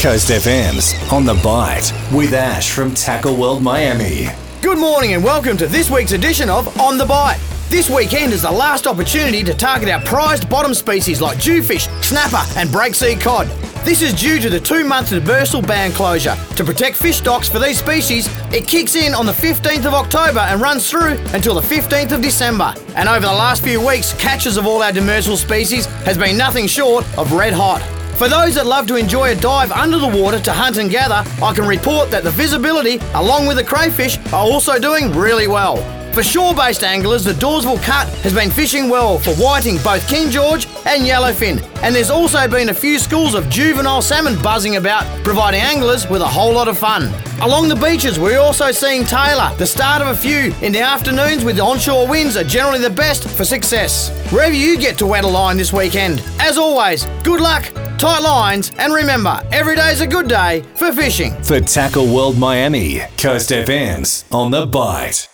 Coast FM's On the Bite with Ash from Tackle World Miami. Good morning and welcome to this week's edition of On the Bite. This weekend is the last opportunity to target our prized bottom species like jewfish, snapper, and breaksea cod. This is due to the two month demersal ban closure. To protect fish stocks for these species, it kicks in on the 15th of October and runs through until the 15th of December. And over the last few weeks, catches of all our demersal species has been nothing short of red hot. For those that love to enjoy a dive under the water to hunt and gather, I can report that the visibility, along with the crayfish, are also doing really well. For shore-based anglers, the Dawesville Cut has been fishing well for whiting, both King George and yellowfin. And there's also been a few schools of juvenile salmon buzzing about, providing anglers with a whole lot of fun. Along the beaches, we're also seeing tailor, the start of a few. In the afternoons with the onshore winds are generally the best for success. Wherever you get to wet a line this weekend. As always, good luck, tight lines, and remember, every day's a good day for fishing. For Tackle World Miami, Coast FM's On the Bite.